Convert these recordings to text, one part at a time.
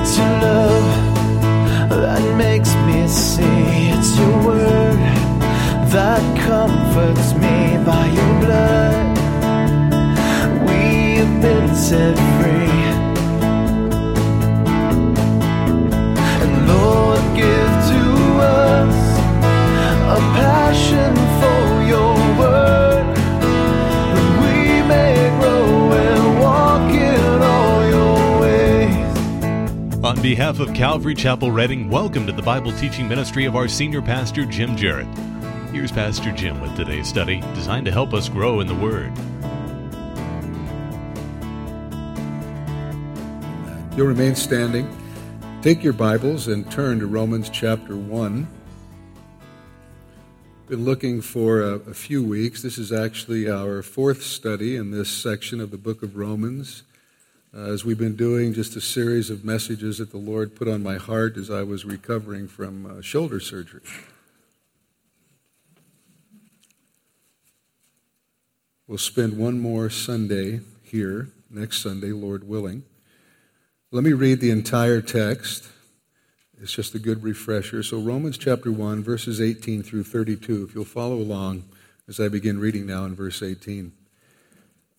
Your behalf of Calvary Chapel Reading, welcome to the Bible teaching ministry of our senior pastor, Jim Jarrett. Here's Pastor Jim with today's study, designed to help us grow in the Word. You'll remain standing. Take your Bibles and turn to Romans chapter 1. Been looking for a, a, few weeks. This is actually our fourth study in this section of the book of Romans. Uh, as we've been doing just a series of messages that the Lord put on my heart as I was recovering from uh, shoulder surgery. We'll spend one more Sunday here, next Sunday, Lord willing. Let me read the entire text. It's just a good refresher. So, Romans chapter 1, verses 18 through 32, if you'll follow along as I begin reading now in verse 18.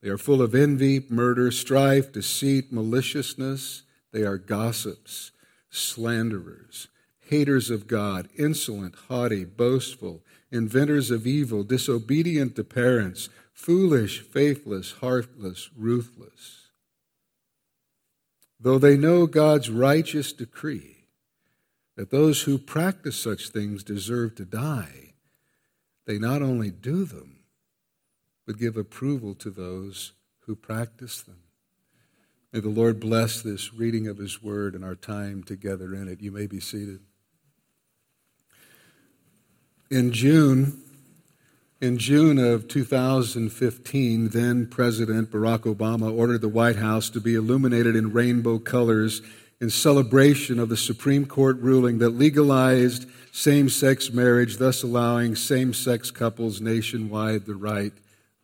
They are full of envy, murder, strife, deceit, maliciousness. They are gossips, slanderers, haters of God, insolent, haughty, boastful, inventors of evil, disobedient to parents, foolish, faithless, heartless, ruthless. Though they know God's righteous decree that those who practice such things deserve to die, they not only do them, but give approval to those who practice them. May the Lord bless this reading of His Word and our time together in it. You may be seated. In June, in June of 2015, then President Barack Obama ordered the White House to be illuminated in rainbow colors in celebration of the Supreme Court ruling that legalized same sex marriage, thus allowing same sex couples nationwide the right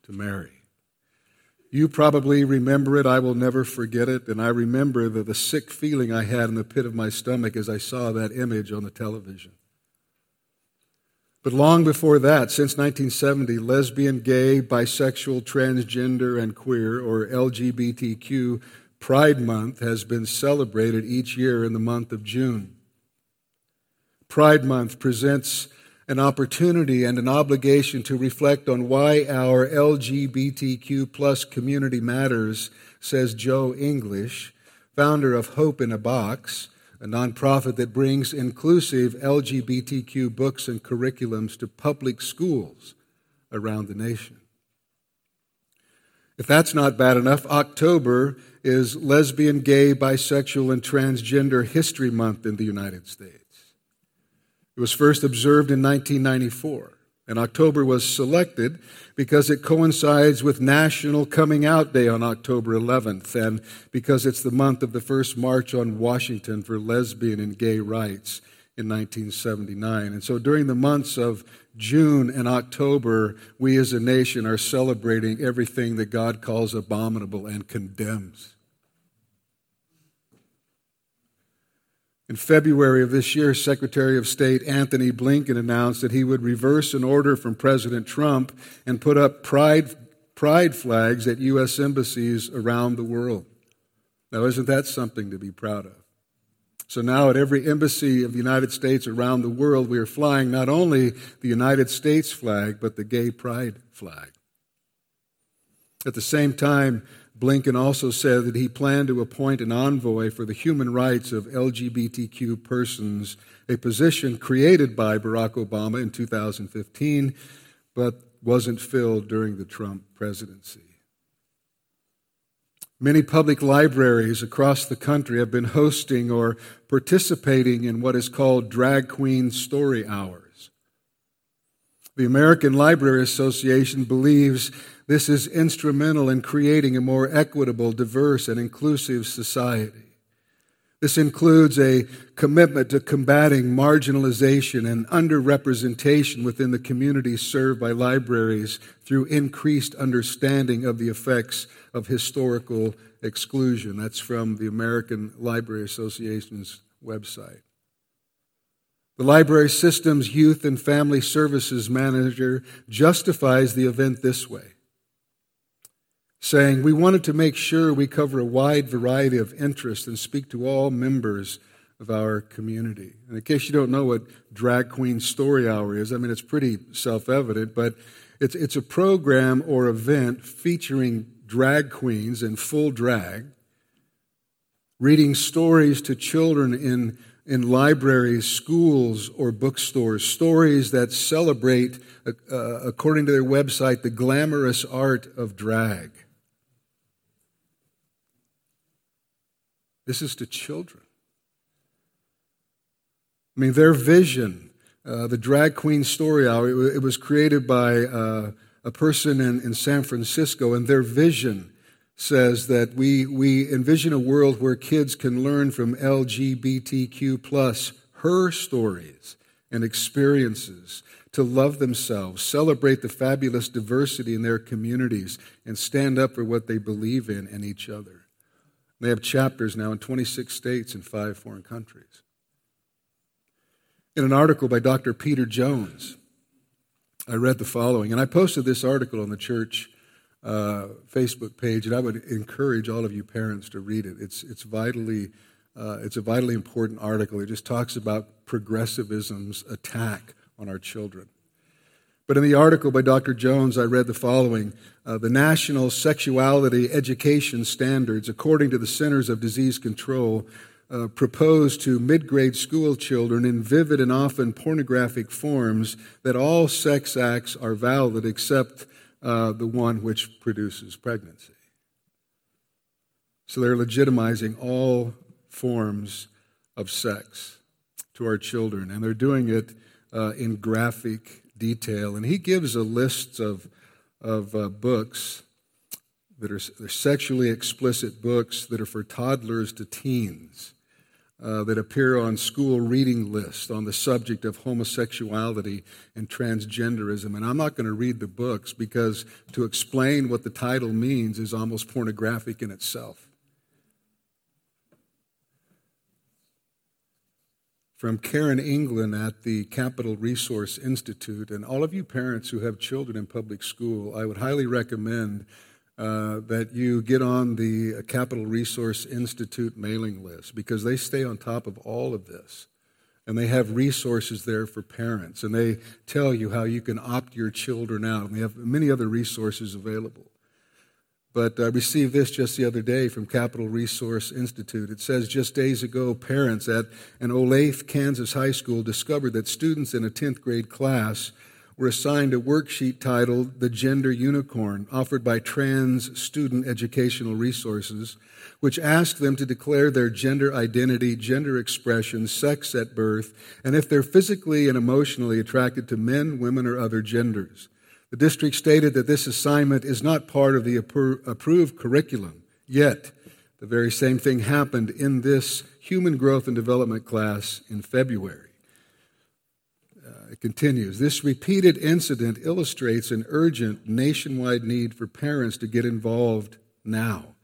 to marry. You probably remember it. I will never forget it. And I remember the, the sick feeling I had in the pit of my stomach as I saw that image on the television. But long before that, since 1970, lesbian, gay, bisexual, transgender, and queer, or LGBTQ, Pride Month has been celebrated each year in the month of June. Pride Month presents an opportunity and an obligation to reflect on why our LGBTQ plus community matters, says Joe English, founder of Hope in a Box a nonprofit that brings inclusive LGBTQ books and curriculums to public schools around the nation. If that's not bad enough, October is Lesbian, Gay, Bisexual, and Transgender History Month in the United States. It was first observed in 1994, and October was selected because it coincides with National Coming Out Day on October 11th, and because it's the month of the first March on Washington for lesbian and gay rights in 1979. And so during the months of June and October, we as a nation are celebrating everything that God calls abominable and condemns. In February of this year, Secretary of State Antony Blinken announced that he would reverse an order from President Trump and put up pride, pride flags at U.S. embassies around the world. Now, isn't that something to be proud of? So now at every embassy of the United States around the world, we are flying not only the United States flag, but the gay pride flag. At the same time, Blinken also said that he planned to appoint an envoy for the human rights of LGBTQ persons, a position created by Barack Obama in 2015, but wasn't filled during the Trump presidency. Many public libraries across the country have been hosting or participating in what is called drag queen story hours. The American Library Association believes this is instrumental in creating a more equitable, diverse, and inclusive society. This includes a commitment to combating marginalization and underrepresentation within the communities served by libraries through increased understanding of the effects of historical exclusion. That's from the American Library Association's website. The library system's youth and family services manager justifies the event this way saying, We wanted to make sure we cover a wide variety of interests and speak to all members of our community. And in case you don't know what Drag Queen Story Hour is, I mean, it's pretty self evident, but it's, it's a program or event featuring drag queens in full drag, reading stories to children in, in libraries, schools, or bookstores, stories that celebrate, uh, according to their website, the glamorous art of drag. This is to children. I mean, their vision, uh, the drag queen story hour, it, it was created by uh, a person in, in San Francisco, and their vision says that we, we envision a world where kids can learn from LGBTQ plus her stories and experiences to love themselves, celebrate the fabulous diversity in their communities, and stand up for what they believe in and each other. They have chapters now in 26 states and five foreign countries. In an article by Dr. Peter Jones, I read the following, and I posted this article on the church uh, Facebook page, and I would encourage all of you parents to read it. It's, it's, vitally, uh, it's a vitally important article. It just talks about progressivism's attack on our children. But in the article by Dr. Jones, I read the following uh, The National Sexuality Education Standards, according to the Centers of Disease Control, uh, propose to mid grade school children in vivid and often pornographic forms that all sex acts are valid except uh, the one which produces pregnancy. So they're legitimizing all forms of sex to our children, and they're doing it uh, in graphic detail. And he gives a list of, of uh, books that are sexually explicit books that are for toddlers to teens. Uh, that appear on school reading lists on the subject of homosexuality and transgenderism. And I'm not going to read the books because to explain what the title means is almost pornographic in itself. from Karen England at the Capitol Resource Institute. And all of you parents who have children in public school, I would highly recommend uh, that you get on the Capitol Resource Institute mailing list because they stay on top of all of this. And they have resources there for parents. And they tell you how you can opt your children out. And they have many other resources available. But I received this just the other day from Capitol Resource Institute. It says just days ago, parents at an Olathe, Kansas high school discovered that students in a 10th grade class were assigned a worksheet titled The Gender Unicorn, offered by Trans Student Educational Resources, which asked them to declare their gender identity, gender expression, sex at birth, and if they're physically and emotionally attracted to men, women, or other genders. The district stated that this assignment is not part of the approved curriculum. Yet, the very same thing happened in this human growth and development class in February. It continues This repeated incident illustrates an urgent nationwide need for parents to get involved now.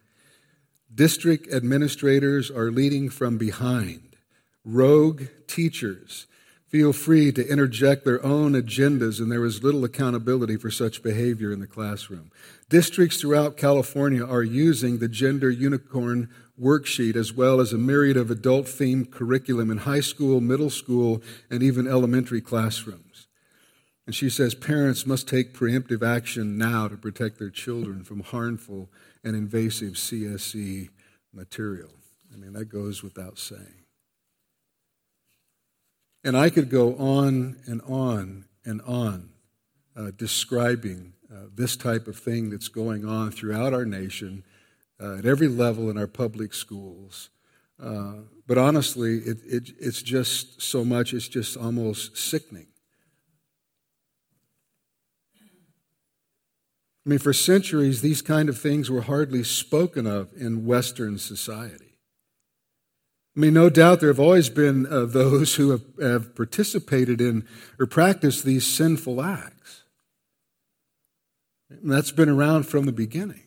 District administrators are leading from behind. Rogue teachers feel free to interject their own agendas, and there is little accountability for such behavior in the classroom. Districts throughout California are using the Gender Unicorn worksheet as well as a myriad of adult themed curriculum in high school, middle school, and even elementary classrooms. And she says parents must take preemptive action now to protect their children from harmful and invasive CSE material. I mean, that goes without saying. And I could go on and on and on uh, describing uh, this type of thing that's going on throughout our nation uh, at every level in our public schools. Uh, but honestly, it, it, it's just so much, it's just almost sickening. I mean, for centuries, these kind of things were hardly spoken of in Western society. I mean, no doubt there have always been uh, those who have, have participated in or practiced these sinful acts. And that's been around from the beginning.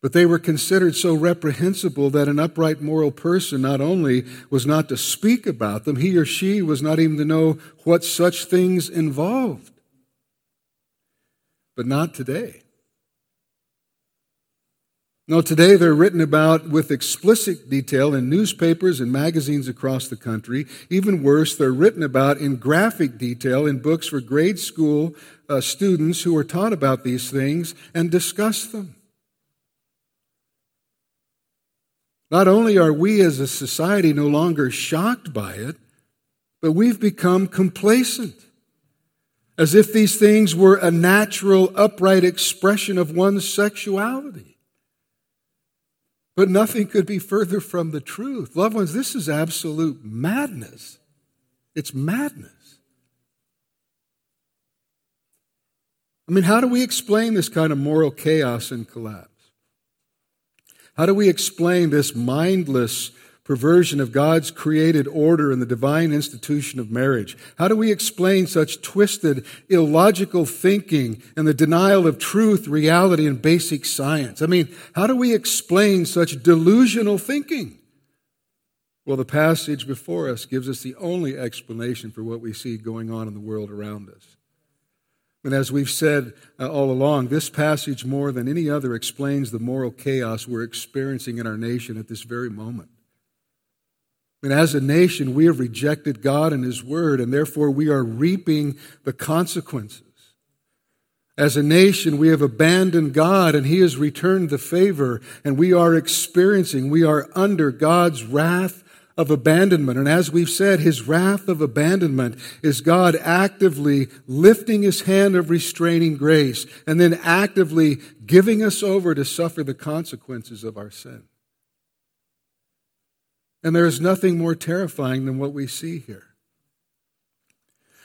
But they were considered so reprehensible that an upright moral person not only was not to speak about them, he or she was not even to know what such things involved. But not today. No, today they're written about with explicit detail in newspapers and magazines across the country. Even worse, they're written about in graphic detail in books for grade school uh, students who are taught about these things and discuss them. Not only are we as a society no longer shocked by it, but we've become complacent, as if these things were a natural, upright expression of one's sexuality. But nothing could be further from the truth. Loved ones, this is absolute madness. It's madness. I mean, how do we explain this kind of moral chaos and collapse? How do we explain this mindless perversion of God's created order and the divine institution of marriage? How do we explain such twisted, illogical thinking and the denial of truth, reality, and basic science? I mean, how do we explain such delusional thinking? Well, the passage before us gives us the only explanation for what we see going on in the world around us. And as we've said uh, all along, this passage more than any other explains the moral chaos we're experiencing in our nation at this very moment. And as a nation, we have rejected God and His Word, and therefore we are reaping the consequences. As a nation, we have abandoned God and He has returned the favor, and we are experiencing, we are under God's wrath of abandonment. And as we've said, His wrath of abandonment is God actively lifting His hand of restraining grace and then actively giving us over to suffer the consequences of our sin. And there is nothing more terrifying than what we see here.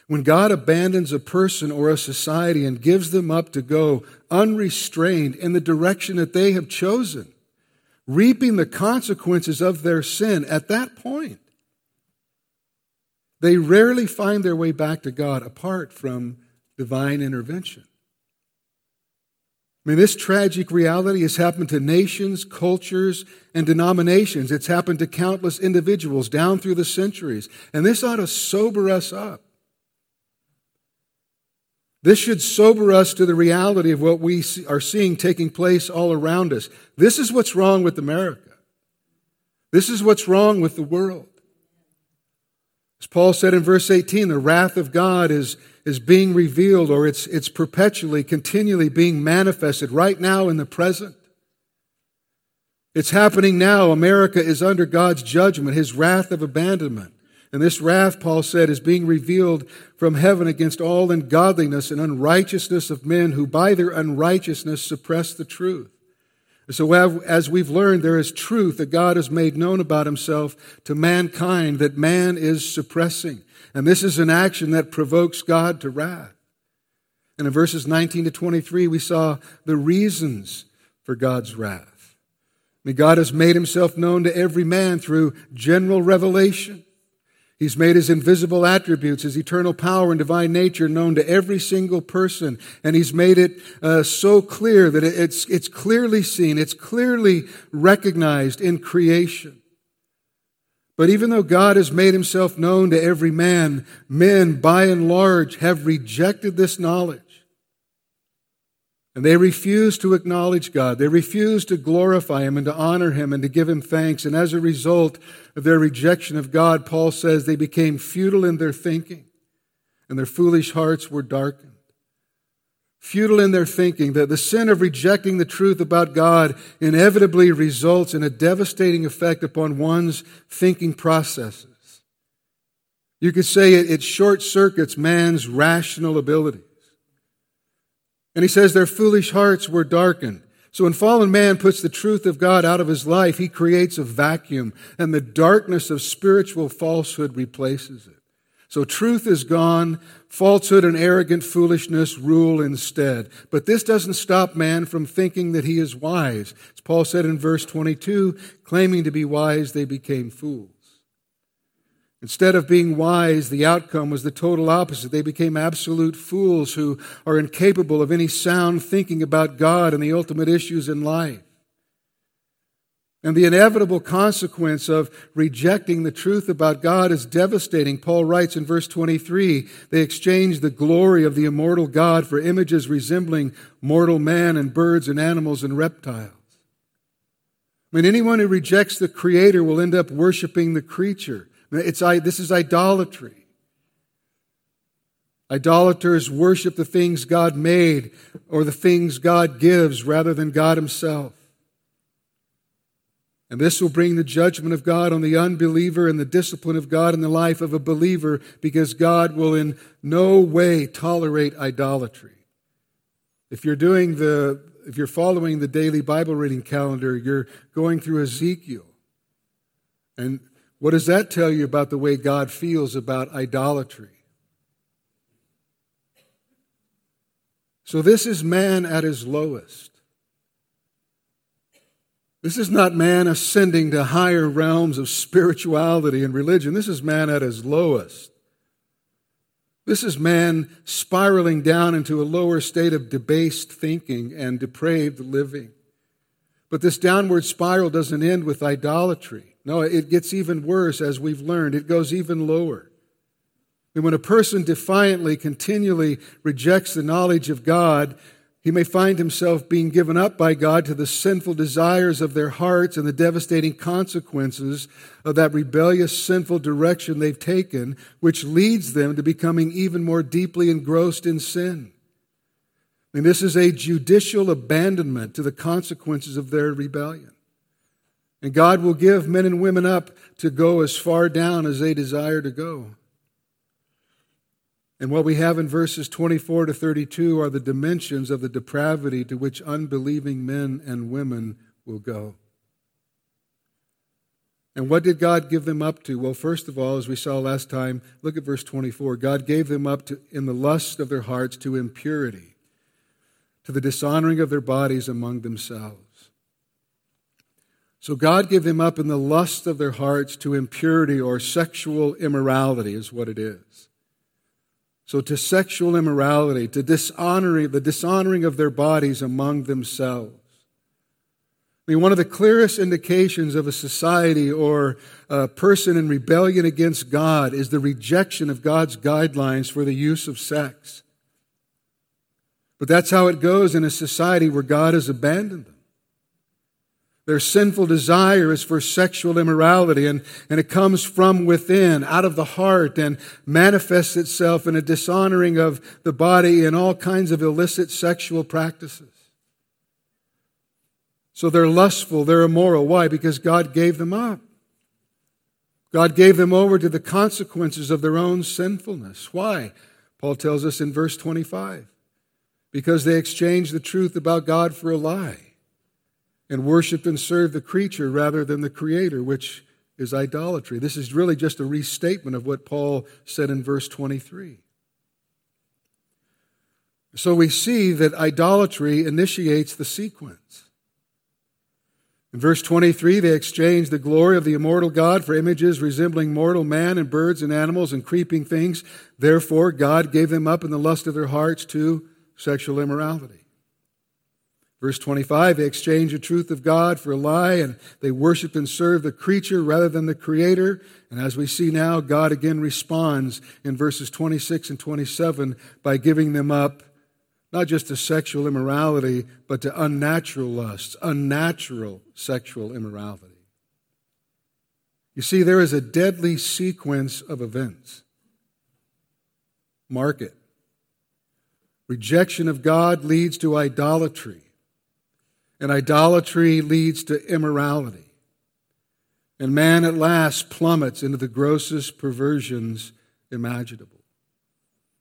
When God abandons a person or a society and gives them up to go unrestrained in the direction that they have chosen, reaping the consequences of their sin at that point, they rarely find their way back to God apart from divine intervention. I mean, this tragic reality has happened to nations, cultures, and denominations. It's happened to countless individuals down through the centuries. And this ought to sober us up. This should sober us to the reality of what we are seeing taking place all around us. This is what's wrong with America. This is what's wrong with the world. As Paul said in verse 18, the wrath of God is is being revealed or it's, it's perpetually, continually being manifested right now in the present. It's happening now. America is under God's judgment, his wrath of abandonment. And this wrath, Paul said, is being revealed from heaven against all ungodliness and unrighteousness of men who by their unrighteousness suppress the truth. So, as we've learned, there is truth that God has made known about himself to mankind that man is suppressing. And this is an action that provokes God to wrath. And in verses 19 to 23, we saw the reasons for God's wrath. I mean, God has made himself known to every man through general revelation. He's made his invisible attributes, his eternal power and divine nature known to every single person. And he's made it uh, so clear that it's, it's clearly seen, it's clearly recognized in creation. But even though God has made himself known to every man, men by and large have rejected this knowledge. And they refuse to acknowledge God. They refuse to glorify Him and to honor Him and to give Him thanks. And as a result of their rejection of God, Paul says they became futile in their thinking and their foolish hearts were darkened. Futile in their thinking, that the sin of rejecting the truth about God inevitably results in a devastating effect upon one's thinking processes. You could say it, it short circuits man's rational ability. And he says their foolish hearts were darkened. So when fallen man puts the truth of God out of his life, he creates a vacuum, and the darkness of spiritual falsehood replaces it. So truth is gone, falsehood and arrogant foolishness rule instead. But this doesn't stop man from thinking that he is wise. As Paul said in verse 22, claiming to be wise, they became fools. Instead of being wise, the outcome was the total opposite. They became absolute fools who are incapable of any sound thinking about God and the ultimate issues in life. And the inevitable consequence of rejecting the truth about God is devastating. Paul writes in verse 23 they exchanged the glory of the immortal God for images resembling mortal man and birds and animals and reptiles. I mean, anyone who rejects the Creator will end up worshiping the creature. It's, this is idolatry. Idolaters worship the things God made or the things God gives rather than God Himself. And this will bring the judgment of God on the unbeliever and the discipline of God in the life of a believer because God will in no way tolerate idolatry. If you're doing the, if you're following the daily Bible reading calendar, you're going through Ezekiel. And what does that tell you about the way God feels about idolatry? So, this is man at his lowest. This is not man ascending to higher realms of spirituality and religion. This is man at his lowest. This is man spiraling down into a lower state of debased thinking and depraved living. But this downward spiral doesn't end with idolatry. No, it gets even worse as we've learned. It goes even lower. And when a person defiantly, continually rejects the knowledge of God, he may find himself being given up by God to the sinful desires of their hearts and the devastating consequences of that rebellious, sinful direction they've taken, which leads them to becoming even more deeply engrossed in sin. And this is a judicial abandonment to the consequences of their rebellion. And God will give men and women up to go as far down as they desire to go. And what we have in verses 24 to 32 are the dimensions of the depravity to which unbelieving men and women will go. And what did God give them up to? Well, first of all, as we saw last time, look at verse 24. God gave them up to, in the lust of their hearts to impurity, to the dishonoring of their bodies among themselves. So God gave them up in the lust of their hearts to impurity or sexual immorality, is what it is. So to sexual immorality, to dishonoring, the dishonoring of their bodies among themselves. I mean, one of the clearest indications of a society or a person in rebellion against God is the rejection of God's guidelines for the use of sex. But that's how it goes in a society where God has abandoned them. Their sinful desire is for sexual immorality, and, and it comes from within, out of the heart, and manifests itself in a dishonoring of the body and all kinds of illicit sexual practices. So they're lustful, they're immoral. Why? Because God gave them up. God gave them over to the consequences of their own sinfulness. Why? Paul tells us in verse 25 because they exchanged the truth about God for a lie and worshiped and served the creature rather than the creator, which is idolatry. This is really just a restatement of what Paul said in verse 23. So we see that idolatry initiates the sequence. In verse 23, they exchanged the glory of the immortal God for images resembling mortal man and birds and animals and creeping things. Therefore, God gave them up in the lust of their hearts to sexual immorality. Verse 25, they exchange the truth of God for a lie, and they worship and serve the creature rather than the creator. And as we see now, God again responds in verses 26 and 27 by giving them up not just to sexual immorality, but to unnatural lusts, unnatural sexual immorality. You see, there is a deadly sequence of events. Mark it. Rejection of God leads to idolatry, and idolatry leads to immorality. And man at last plummets into the grossest perversions imaginable.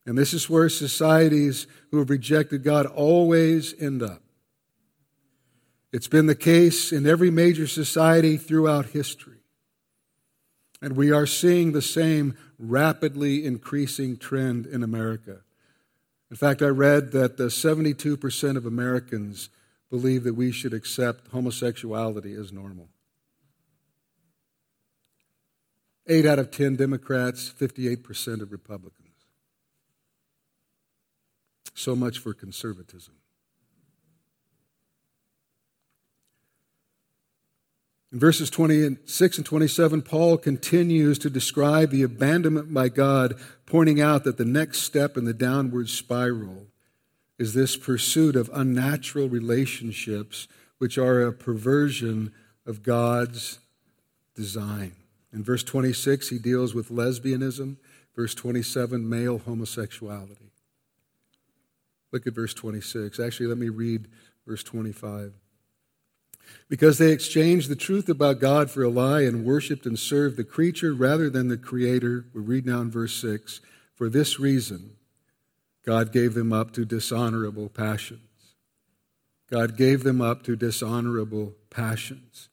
And this is where societies who have rejected God always end up. It's been the case in every major society throughout history. And we are seeing the same rapidly increasing trend in America. In fact, I read that 72% of Americans believe that we should accept homosexuality as normal. Eight out of 10 Democrats, 58% of Republicans. So much for conservatism. In verses 26 and 27, Paul continues to describe the abandonment by God, pointing out that the next step in the downward spiral is this pursuit of unnatural relationships, which are a perversion of God's design. In verse 26, he deals with lesbianism. Verse 27, male homosexuality. Look at verse 26. Actually, let me read verse 25. Because they exchanged the truth about God for a lie and worshiped and served the creature rather than the Creator. We read now in verse 6 For this reason, God gave them up to dishonorable passions. God gave them up to dishonorable passions.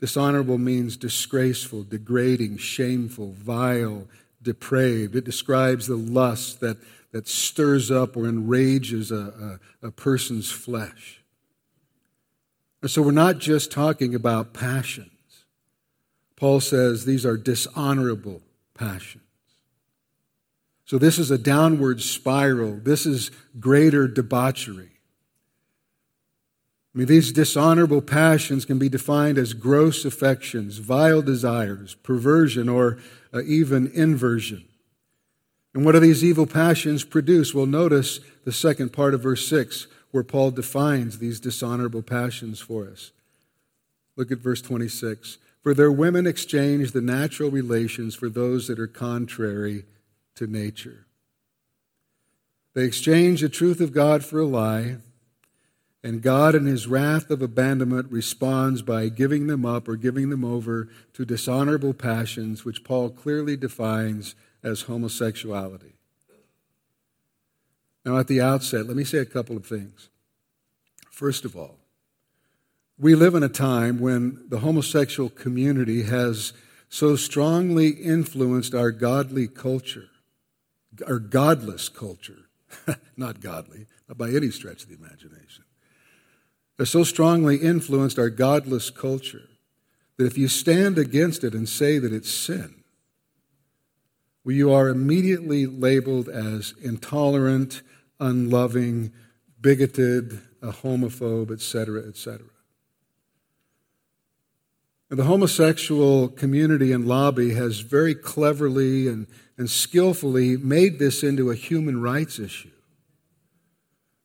Dishonorable means disgraceful, degrading, shameful, vile, depraved. It describes the lust that that stirs up or enrages a, a, a person's flesh. And so we're not just talking about passions. Paul says these are dishonorable passions. So this is a downward spiral. This is greater debauchery. I mean, these dishonorable passions can be defined as gross affections, vile desires, perversion, or uh, even inversion. And what do these evil passions produce? Well, notice the second part of verse 6 where Paul defines these dishonorable passions for us. Look at verse 26. For their women exchange the natural relations for those that are contrary to nature. They exchange the truth of God for a lie, and God, in his wrath of abandonment, responds by giving them up or giving them over to dishonorable passions, which Paul clearly defines as homosexuality. Now, at the outset, let me say a couple of things. First of all, we live in a time when the homosexual community has so strongly influenced our godly culture, our godless culture, not godly, not by any stretch of the imagination. They're so strongly influenced our godless culture that if you stand against it and say that it's sin, well, you are immediately labeled as intolerant, unloving, bigoted, a homophobe, etc., etc. The homosexual community and lobby has very cleverly and, and skillfully made this into a human rights issue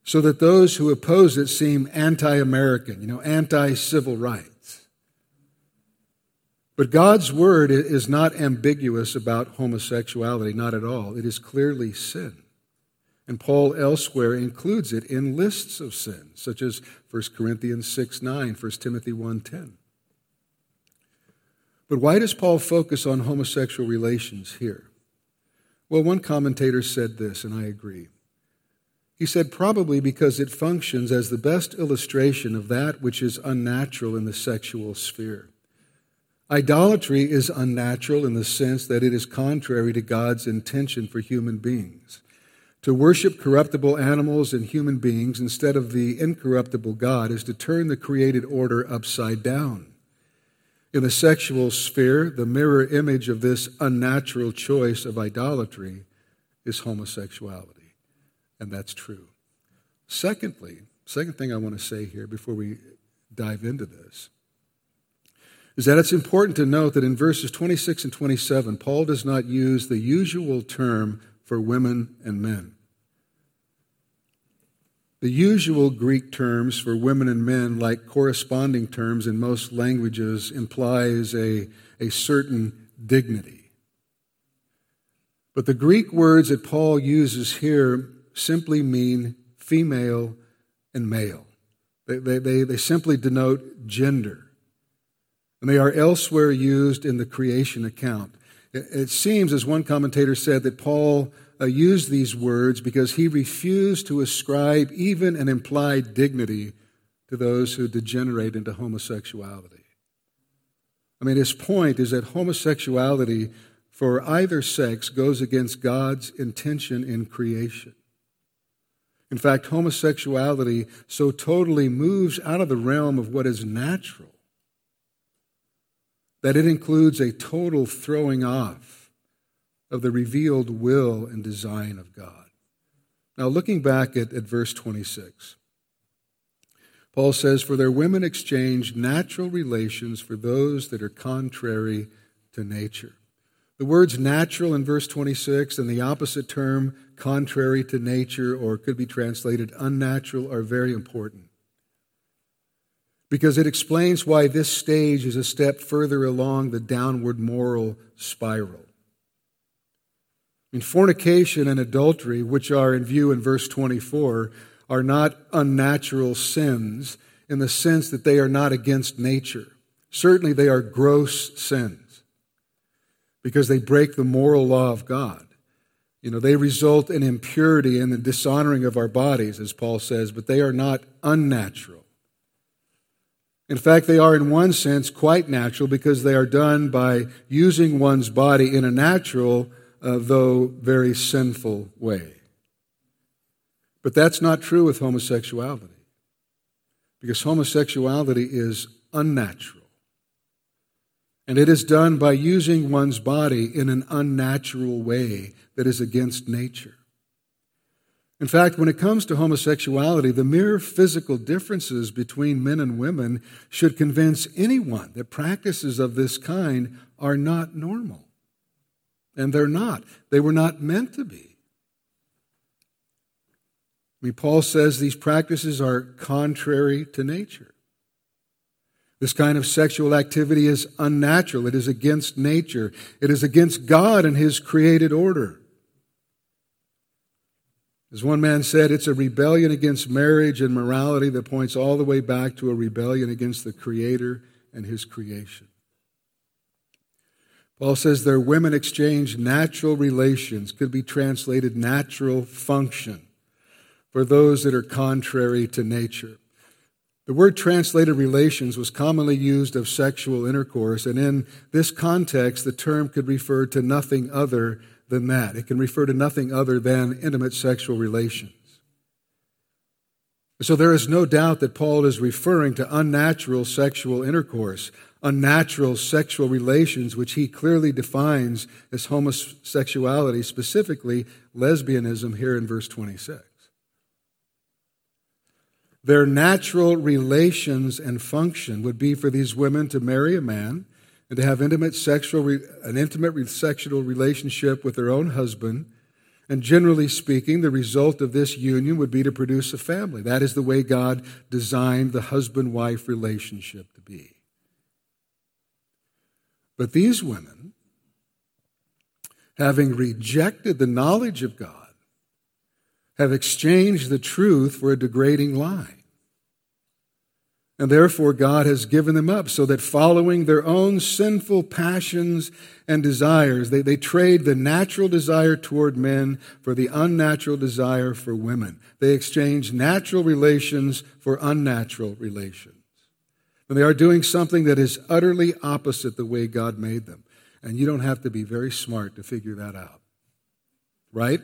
so that those who oppose it seem anti American, you know, anti civil rights. But God's word is not ambiguous about homosexuality, not at all. It is clearly sin. And Paul elsewhere includes it in lists of sins, such as 1 Corinthians 6 9, 1 Timothy 1 10. But why does Paul focus on homosexual relations here? Well, one commentator said this, and I agree. He said, probably because it functions as the best illustration of that which is unnatural in the sexual sphere. Idolatry is unnatural in the sense that it is contrary to God's intention for human beings. To worship corruptible animals and human beings instead of the incorruptible God is to turn the created order upside down. In the sexual sphere, the mirror image of this unnatural choice of idolatry is homosexuality. And that's true. Secondly, second thing I want to say here before we dive into this is that it's important to note that in verses 26 and 27, Paul does not use the usual term for women and men. The usual Greek terms for women and men, like corresponding terms in most languages, implies a, a certain dignity. But the Greek words that Paul uses here simply mean female and male. They, they, they, they simply denote gender. And they are elsewhere used in the creation account. It, it seems, as one commentator said, that Paul uh, used these words because he refused to ascribe even an implied dignity to those who degenerate into homosexuality. I mean, his point is that homosexuality for either sex goes against God's intention in creation. In fact, homosexuality so totally moves out of the realm of what is natural that it includes a total throwing off of the revealed will and design of God. Now, looking back at, at verse 26, Paul says, For their women exchange natural relations for those that are contrary to nature. The words natural in verse 26 and the opposite term, contrary to nature, or could be translated unnatural, are very important because it explains why this stage is a step further along the downward moral spiral. Mean, fornication and adultery, which are in view in verse 24, are not unnatural sins in the sense that they are not against nature. Certainly, they are gross sins because they break the moral law of God. You know, they result in impurity and the dishonoring of our bodies, as Paul says, but they are not unnatural. In fact, they are in one sense quite natural because they are done by using one's body in a natural, uh, though very sinful way. But that's not true with homosexuality because homosexuality is unnatural. And it is done by using one's body in an unnatural way that is against nature. In fact, when it comes to homosexuality, the mere physical differences between men and women should convince anyone that practices of this kind are not normal. And they're not. They were not meant to be. I mean, Paul says these practices are contrary to nature. This kind of sexual activity is unnatural. It is against nature. It is against God and His created order. As one man said, it's a rebellion against marriage and morality that points all the way back to a rebellion against the Creator and His creation. Paul says their women exchange natural relations, could be translated natural function, for those that are contrary to nature. The word translated relations was commonly used of sexual intercourse, and in this context, the term could refer to nothing other than that. It can refer to nothing other than intimate sexual relations. So there is no doubt that Paul is referring to unnatural sexual intercourse, unnatural sexual relations, which he clearly defines as homosexuality, specifically lesbianism, here in verse 26. Their natural relations and function would be for these women to marry a man and to have intimate sexual, an intimate sexual relationship with their own husband. And generally speaking, the result of this union would be to produce a family. That is the way God designed the husband wife relationship to be. But these women, having rejected the knowledge of God, have exchanged the truth for a degrading lie. And therefore, God has given them up so that following their own sinful passions and desires, they, they trade the natural desire toward men for the unnatural desire for women. They exchange natural relations for unnatural relations. And they are doing something that is utterly opposite the way God made them. And you don't have to be very smart to figure that out. Right?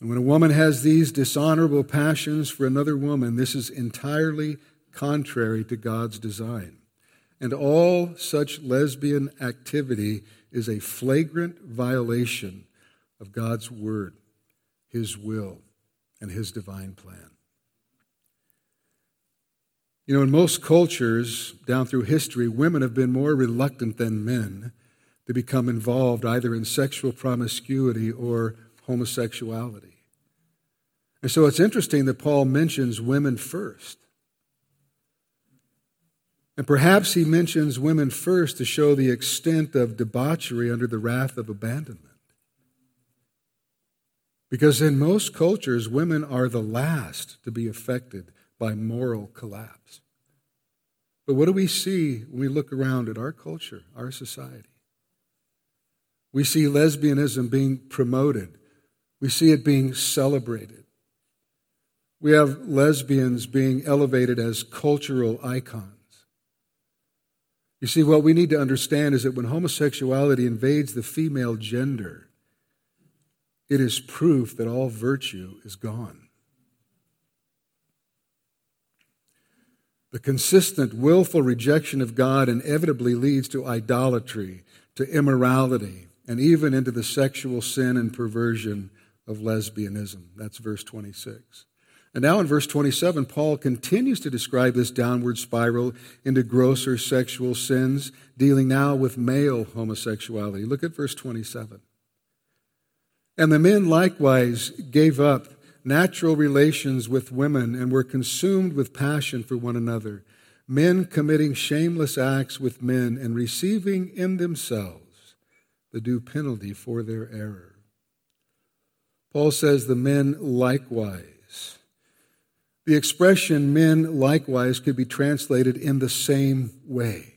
And when a woman has these dishonorable passions for another woman, this is entirely contrary to God's design. And all such lesbian activity is a flagrant violation of God's word, his will, and his divine plan. You know, in most cultures down through history, women have been more reluctant than men to become involved either in sexual promiscuity or homosexuality. And so it's interesting that Paul mentions women first. And perhaps he mentions women first to show the extent of debauchery under the wrath of abandonment. Because in most cultures, women are the last to be affected by moral collapse. But what do we see when we look around at our culture, our society? We see lesbianism being promoted, we see it being celebrated. We have lesbians being elevated as cultural icons. You see, what we need to understand is that when homosexuality invades the female gender, it is proof that all virtue is gone. The consistent, willful rejection of God inevitably leads to idolatry, to immorality, and even into the sexual sin and perversion of lesbianism. That's verse 26. And now in verse 27, Paul continues to describe this downward spiral into grosser sexual sins, dealing now with male homosexuality. Look at verse 27. And the men likewise gave up natural relations with women and were consumed with passion for one another, men committing shameless acts with men and receiving in themselves the due penalty for their error. Paul says the men likewise. The expression men likewise could be translated in the same way.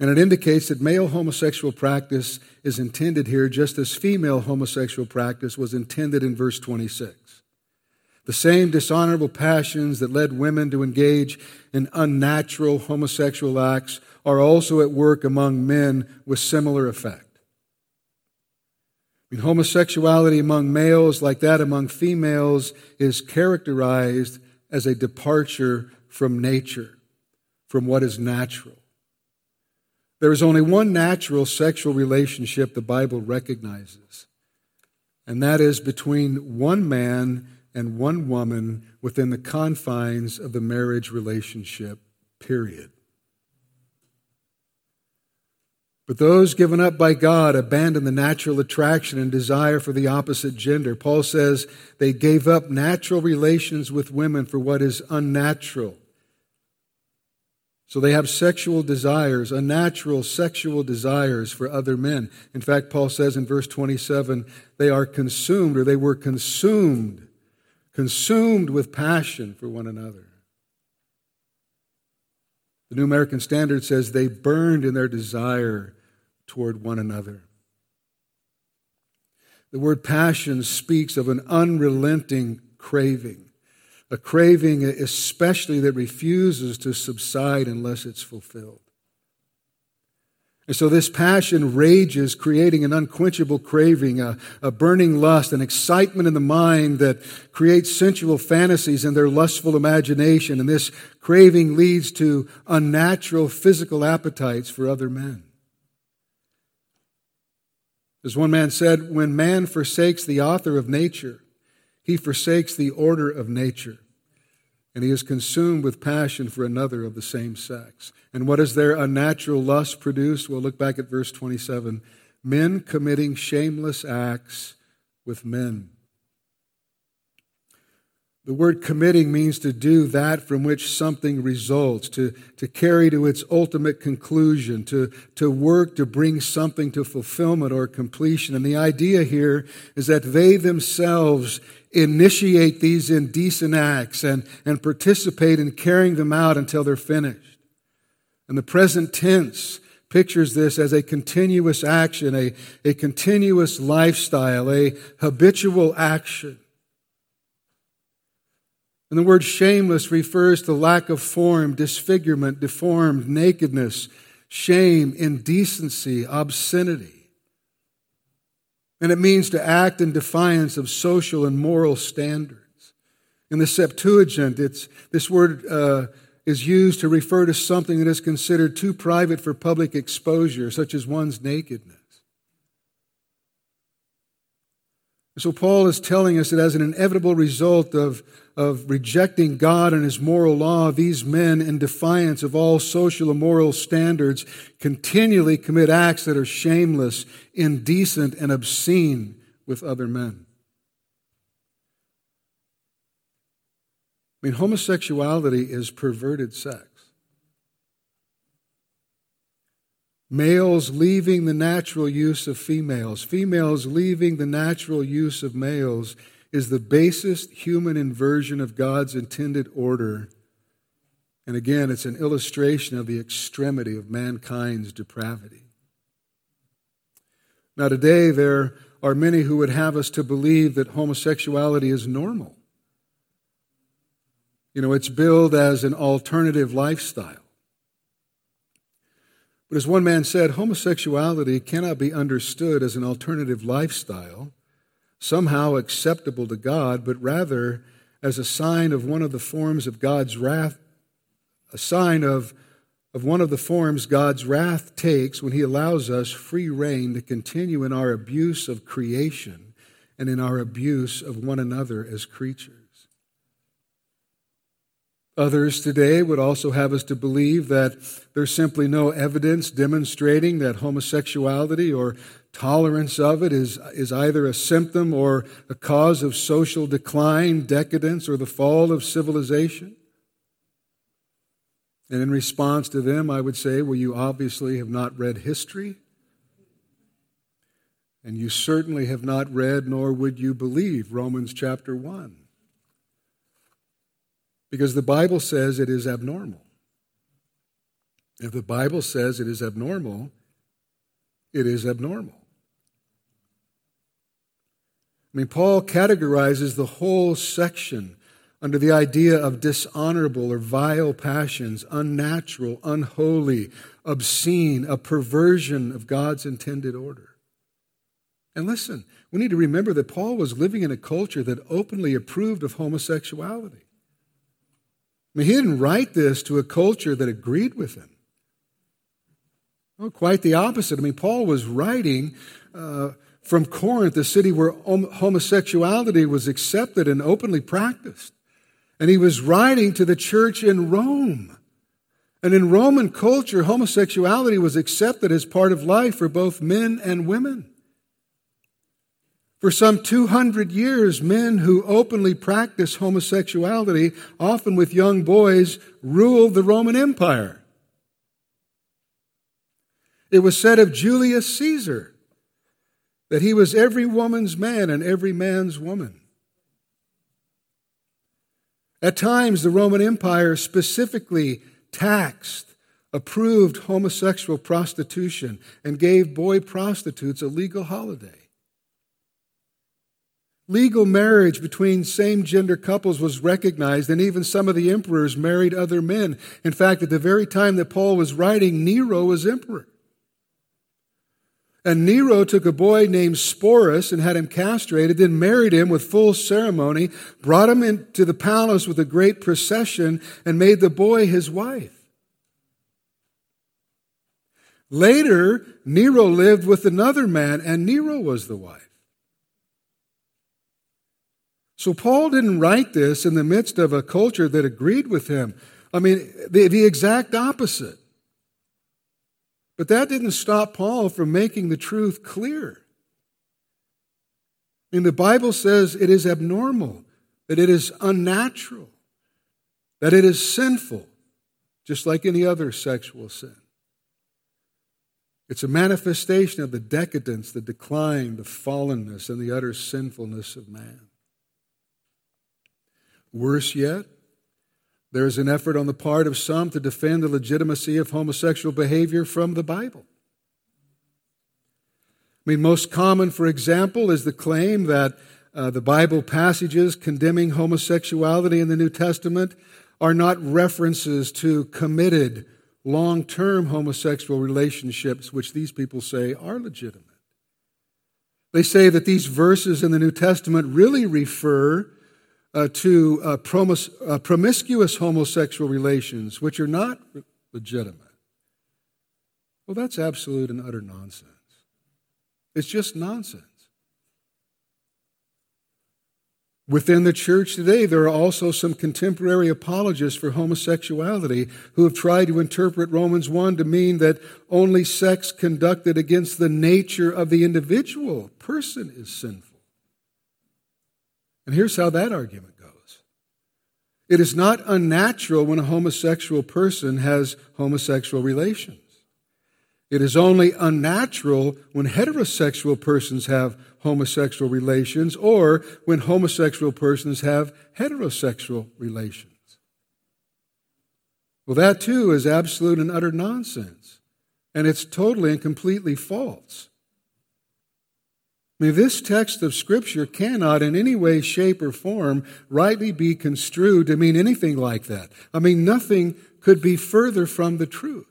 And it indicates that male homosexual practice is intended here just as female homosexual practice was intended in verse 26. The same dishonorable passions that led women to engage in unnatural homosexual acts are also at work among men with similar effect. I mean, homosexuality among males, like that among females, is characterized as a departure from nature, from what is natural. There is only one natural sexual relationship the Bible recognizes, and that is between one man and one woman within the confines of the marriage relationship, period. But those given up by God abandon the natural attraction and desire for the opposite gender. Paul says they gave up natural relations with women for what is unnatural. So they have sexual desires, unnatural sexual desires for other men. In fact, Paul says in verse 27 they are consumed or they were consumed, consumed with passion for one another. The New American Standard says they burned in their desire toward one another. The word passion speaks of an unrelenting craving a craving, especially that refuses to subside unless it's fulfilled. And so this passion rages, creating an unquenchable craving, a, a, burning lust, an excitement in the mind that creates sensual fantasies in their lustful imagination. And this craving leads to unnatural physical appetites for other men. As one man said, when man forsakes the author of nature, he forsakes the order of nature, and he is consumed with passion for another of the same sex. And what does their unnatural lust produce? Well, look back at verse 27 men committing shameless acts with men. The word committing means to do that from which something results, to, to carry to its ultimate conclusion, to, to work to bring something to fulfillment or completion. And the idea here is that they themselves initiate these indecent acts and, and participate in carrying them out until they're finished. And the present tense pictures this as a continuous action, a, a continuous lifestyle, a habitual action. And the word shameless refers to lack of form, disfigurement, deformed, nakedness, shame, indecency, obscenity. And it means to act in defiance of social and moral standards. In the Septuagint, it's, this word uh, is used to refer to something that is considered too private for public exposure, such as one's nakedness. So, Paul is telling us that as an inevitable result of, of rejecting God and his moral law, these men, in defiance of all social and moral standards, continually commit acts that are shameless, indecent, and obscene with other men. I mean, homosexuality is perverted sex. Males leaving the natural use of females, females leaving the natural use of males is the basest human inversion of God's intended order. And again, it's an illustration of the extremity of mankind's depravity. Now, today, there are many who would have us to believe that homosexuality is normal. You know, it's billed as an alternative lifestyle. But as one man said, homosexuality cannot be understood as an alternative lifestyle, somehow acceptable to God, but rather as a sign of one of the forms of God's wrath, a sign of, of one of the forms God's wrath takes when He allows us free rein to continue in our abuse of creation and in our abuse of one another as creatures. Others today would also have us to believe that there's simply no evidence demonstrating that homosexuality or tolerance of it is, is either a symptom or a cause of social decline, decadence, or the fall of civilization. And in response to them, I would say, well, you obviously have not read history. And you certainly have not read, nor would you believe, Romans chapter 1. Because the Bible says it is abnormal. If the Bible says it is abnormal, it is abnormal. I mean, Paul categorizes the whole section under the idea of dishonorable or vile passions, unnatural, unholy, obscene, a perversion of God's intended order. And listen, we need to remember that Paul was living in a culture that openly approved of homosexuality. Mean, he didn't write this to a culture that agreed with him. Oh, quite the opposite. I mean, Paul was writing uh, from Corinth, a city where homosexuality was accepted and openly practiced. And he was writing to the church in Rome. And in Roman culture, homosexuality was accepted as part of life for both men and women. For some 200 years, men who openly practiced homosexuality, often with young boys, ruled the Roman Empire. It was said of Julius Caesar that he was every woman's man and every man's woman. At times, the Roman Empire specifically taxed, approved homosexual prostitution, and gave boy prostitutes a legal holiday. Legal marriage between same gender couples was recognized, and even some of the emperors married other men. In fact, at the very time that Paul was writing, Nero was emperor. And Nero took a boy named Sporus and had him castrated, then married him with full ceremony, brought him into the palace with a great procession, and made the boy his wife. Later, Nero lived with another man, and Nero was the wife. So Paul didn't write this in the midst of a culture that agreed with him. I mean, the, the exact opposite. But that didn't stop Paul from making the truth clear. I mean, the Bible says it is abnormal, that it is unnatural, that it is sinful, just like any other sexual sin. It's a manifestation of the decadence, the decline, the fallenness, and the utter sinfulness of man. Worse yet, there is an effort on the part of some to defend the legitimacy of homosexual behavior from the Bible. I mean, most common, for example, is the claim that uh, the Bible passages condemning homosexuality in the New Testament are not references to committed, long term homosexual relationships, which these people say are legitimate. They say that these verses in the New Testament really refer uh, to uh, promis- uh, promiscuous homosexual relations, which are not legitimate. Well, that's absolute and utter nonsense. It's just nonsense. Within the church today, there are also some contemporary apologists for homosexuality who have tried to interpret Romans 1 to mean that only sex conducted against the nature of the individual person is sinful. And here's how that argument goes it is not unnatural when a homosexual person has homosexual relations. It is only unnatural when heterosexual persons have homosexual relations or when homosexual persons have heterosexual relations. Well, that too is absolute and utter nonsense. And it's totally and completely false. I mean, this text of Scripture cannot in any way, shape, or form rightly be construed to mean anything like that. I mean, nothing could be further from the truth.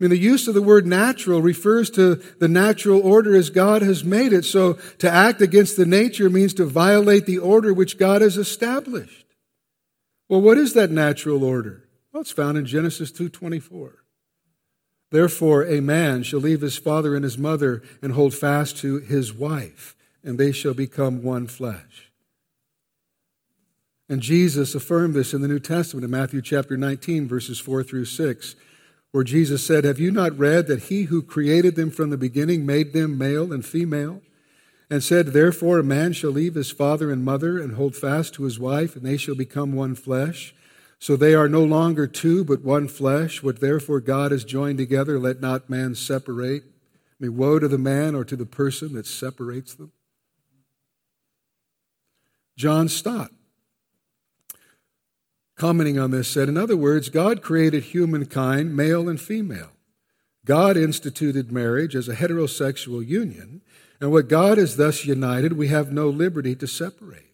I mean, the use of the word natural refers to the natural order as God has made it. So to act against the nature means to violate the order which God has established. Well, what is that natural order? Well, it's found in Genesis 2:24. Therefore, a man shall leave his father and his mother and hold fast to his wife, and they shall become one flesh. And Jesus affirmed this in the New Testament in Matthew chapter 19, verses 4 through 6 where Jesus said, Have you not read that he who created them from the beginning made them male and female? And said, Therefore a man shall leave his father and mother and hold fast to his wife, and they shall become one flesh. So they are no longer two, but one flesh. What therefore God has joined together, let not man separate. I mean, woe to the man or to the person that separates them. John Stott commenting on this, said, In other words, God created humankind, male and female. God instituted marriage as a heterosexual union, and what God has thus united, we have no liberty to separate.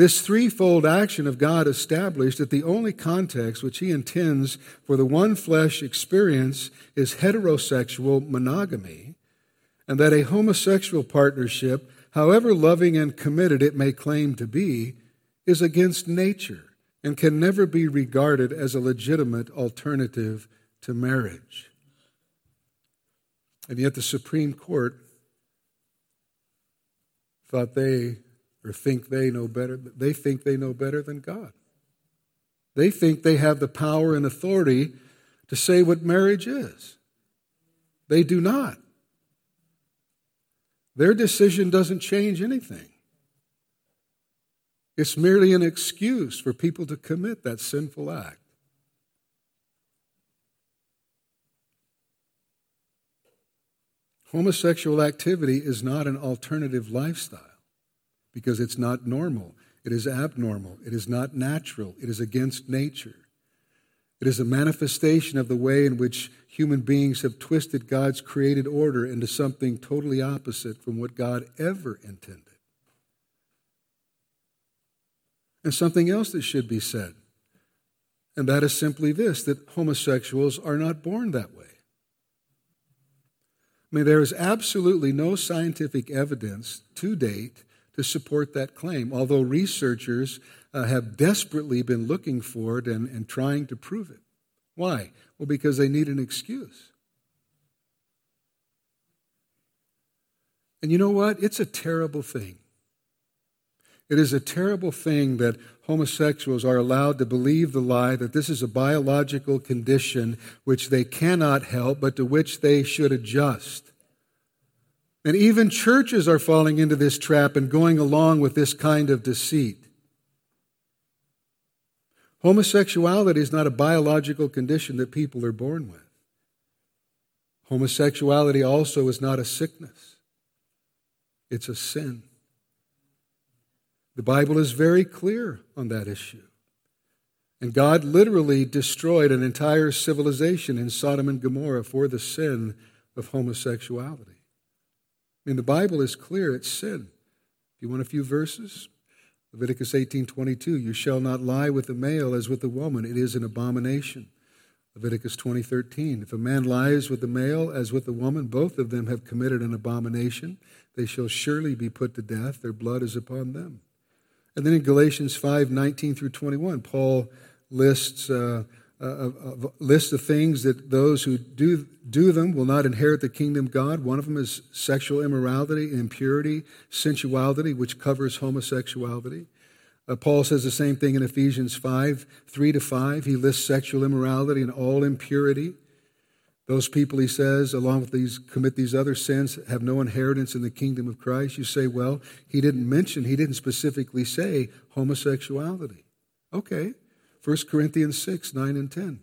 This threefold action of God established that the only context which He intends for the one flesh experience is heterosexual monogamy, and that a homosexual partnership, however loving and committed it may claim to be, is against nature and can never be regarded as a legitimate alternative to marriage. And yet the Supreme Court thought they or think they know better they think they know better than God. They think they have the power and authority to say what marriage is. They do not. Their decision doesn't change anything. It's merely an excuse for people to commit that sinful act. Homosexual activity is not an alternative lifestyle because it's not normal. It is abnormal. It is not natural. It is against nature. It is a manifestation of the way in which human beings have twisted God's created order into something totally opposite from what God ever intended. And something else that should be said, and that is simply this that homosexuals are not born that way. I mean, there is absolutely no scientific evidence to date to support that claim, although researchers uh, have desperately been looking for it and, and trying to prove it. Why? Well, because they need an excuse. And you know what? It's a terrible thing it is a terrible thing that homosexuals are allowed to believe the lie that this is a biological condition which they cannot help, but to which they should adjust. And even churches are falling into this trap and going along with this kind of deceit. Homosexuality is not a biological condition that people are born with. Homosexuality also is not a sickness, it's a sin. The Bible is very clear on that issue. And God literally destroyed an entire civilization in Sodom and Gomorrah for the sin of homosexuality. Mean, the Bible is clear, it's sin. If you want a few verses, Leviticus 18:22, you shall not lie with the male as with the woman, it is an abomination. Leviticus 20:13, if a man lies with the male as with the woman, both of them have committed an abomination. They shall surely be put to death, their blood is upon them. And then in Galatians 5:19 through 21, Paul lists uh, a, a, list of things that those who do, do them will not inherit the kingdom of God. One of them is sexual immorality, impurity, sensuality, which covers homosexuality. Uh, Paul says the same thing in Ephesians 5 3 to 5. He lists sexual immorality and all impurity. Those people, he says, along with these, commit these other sins, have no inheritance in the kingdom of Christ. You say, well, he didn't mention, he didn't specifically say homosexuality. Okay. 1 Corinthians 6, 9 and 10.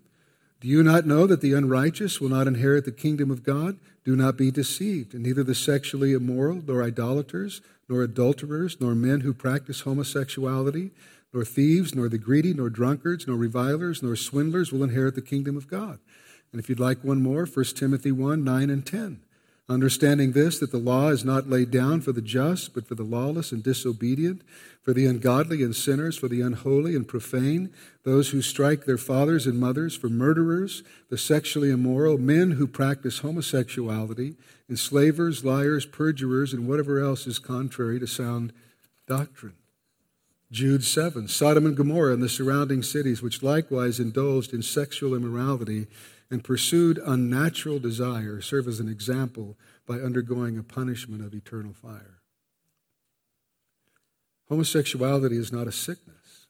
Do you not know that the unrighteous will not inherit the kingdom of God? Do not be deceived, and neither the sexually immoral, nor idolaters, nor adulterers, nor men who practice homosexuality, nor thieves, nor the greedy, nor drunkards, nor revilers, nor swindlers will inherit the kingdom of God. And if you'd like one more, 1 Timothy 1, 9 and 10. Understanding this, that the law is not laid down for the just, but for the lawless and disobedient, for the ungodly and sinners, for the unholy and profane, those who strike their fathers and mothers, for murderers, the sexually immoral, men who practice homosexuality, enslavers, liars, perjurers, and whatever else is contrary to sound doctrine. Jude 7 Sodom and Gomorrah and the surrounding cities, which likewise indulged in sexual immorality and pursued unnatural desire serve as an example by undergoing a punishment of eternal fire. Homosexuality is not a sickness.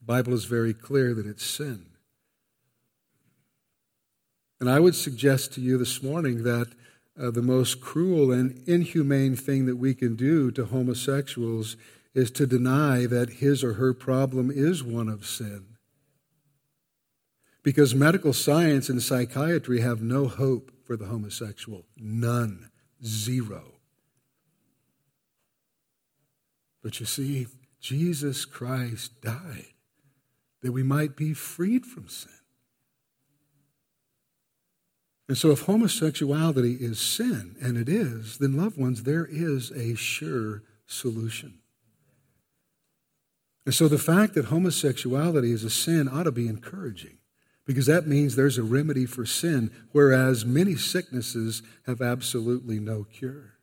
The Bible is very clear that it's sin. And I would suggest to you this morning that uh, the most cruel and inhumane thing that we can do to homosexuals is to deny that his or her problem is one of sin because medical science and psychiatry have no hope for the homosexual. None. Zero. But you see, Jesus Christ died that we might be freed from sin. And so, if homosexuality is sin, and it is, then, loved ones, there is a sure solution. And so, the fact that homosexuality is a sin ought to be encouraging because that means there's a remedy for sin, whereas many sicknesses have absolutely no cure.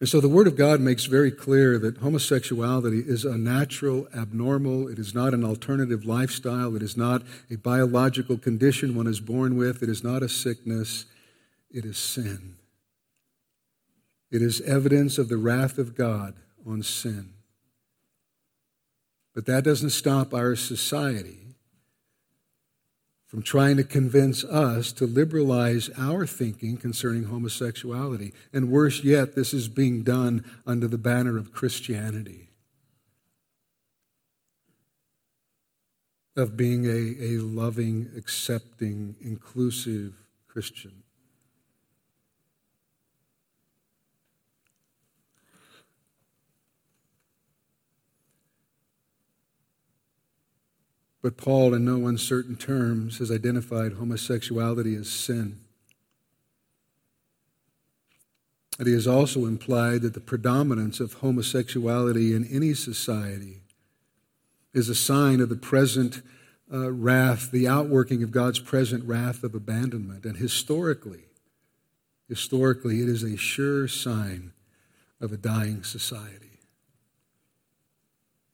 And so the Word of God makes very clear that homosexuality is unnatural, abnormal. It is not an alternative lifestyle. It is not a biological condition one is born with. It is not a sickness. It is sin. It is evidence of the wrath of God on sin. But that doesn't stop our society from trying to convince us to liberalize our thinking concerning homosexuality. And worse yet, this is being done under the banner of Christianity, of being a, a loving, accepting, inclusive Christian. But Paul, in no uncertain terms, has identified homosexuality as sin. And he has also implied that the predominance of homosexuality in any society is a sign of the present uh, wrath, the outworking of God's present wrath of abandonment. And historically, historically, it is a sure sign of a dying society.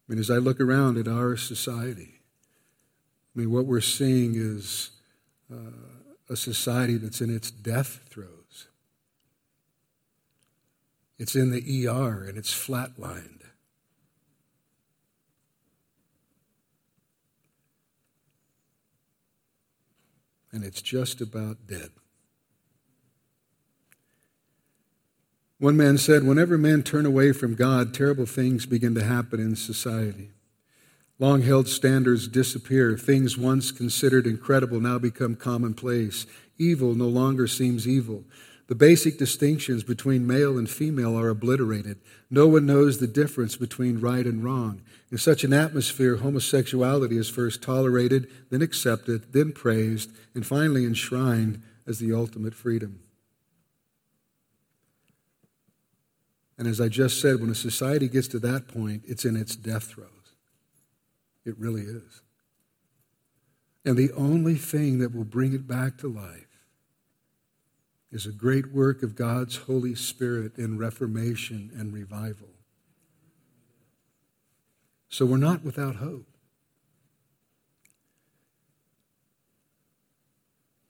I mean, as I look around at our society, I mean, what we're seeing is uh, a society that's in its death throes. It's in the ER and it's flatlined. And it's just about dead. One man said, Whenever men turn away from God, terrible things begin to happen in society. Long held standards disappear. Things once considered incredible now become commonplace. Evil no longer seems evil. The basic distinctions between male and female are obliterated. No one knows the difference between right and wrong. In such an atmosphere, homosexuality is first tolerated, then accepted, then praised, and finally enshrined as the ultimate freedom. And as I just said, when a society gets to that point, it's in its death throes. It really is. And the only thing that will bring it back to life is a great work of God's Holy Spirit in reformation and revival. So we're not without hope.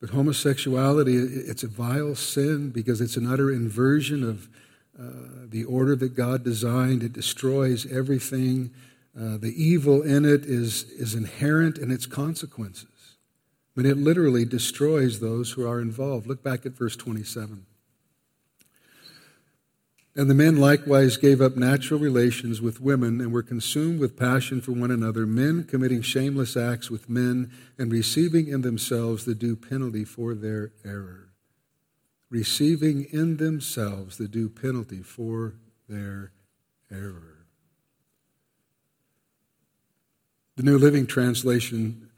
But homosexuality, it's a vile sin because it's an utter inversion of uh, the order that God designed. It destroys everything. Uh, the evil in it is, is inherent in its consequences. But it literally destroys those who are involved. Look back at verse 27. And the men likewise gave up natural relations with women and were consumed with passion for one another, men committing shameless acts with men and receiving in themselves the due penalty for their error. Receiving in themselves the due penalty for their error. The New Living Translation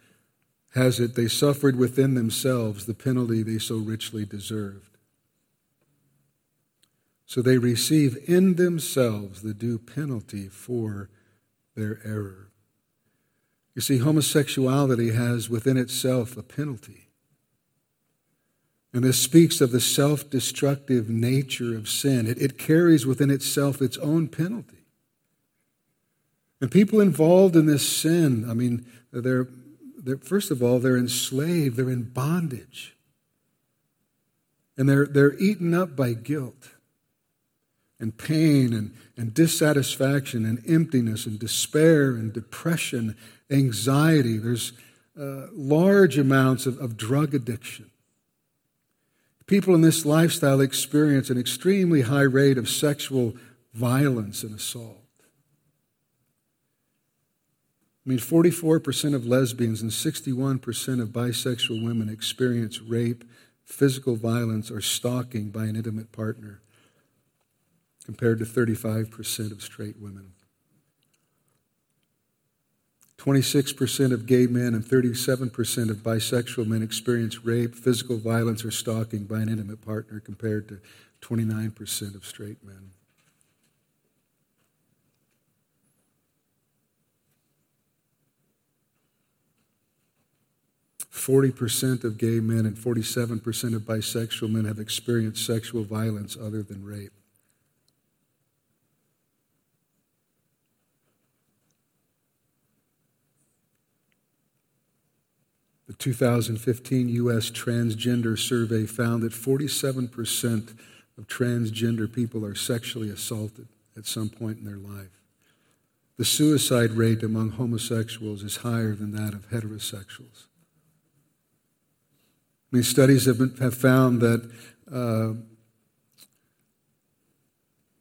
has it, they suffered within themselves the penalty they so richly deserved. So they receive in themselves the due penalty for their error. You see, homosexuality has within itself a penalty. And this speaks of the self destructive nature of sin. It, it, carries within itself its own penalty. And people involved in this sin, I mean, they're they're, first of all, they're enslaved, they're in bondage. And they're, they're eaten up by guilt and pain and, and dissatisfaction and emptiness and despair and depression, anxiety. There's uh, large amounts of, of drug addiction. People in this lifestyle experience an extremely high rate of sexual violence and assault. I mean, 44% of lesbians and 61% of bisexual women experience rape, physical violence, or stalking by an intimate partner, compared to 35% of straight women. 26% of gay men and 37% of bisexual men experience rape, physical violence, or stalking by an intimate partner, compared to 29% of straight men. 40% of gay men and 47% of bisexual men have experienced sexual violence other than rape. The 2015 U.S. Transgender Survey found that 47% of transgender people are sexually assaulted at some point in their life. The suicide rate among homosexuals is higher than that of heterosexuals. I mean, studies have, been, have found that uh,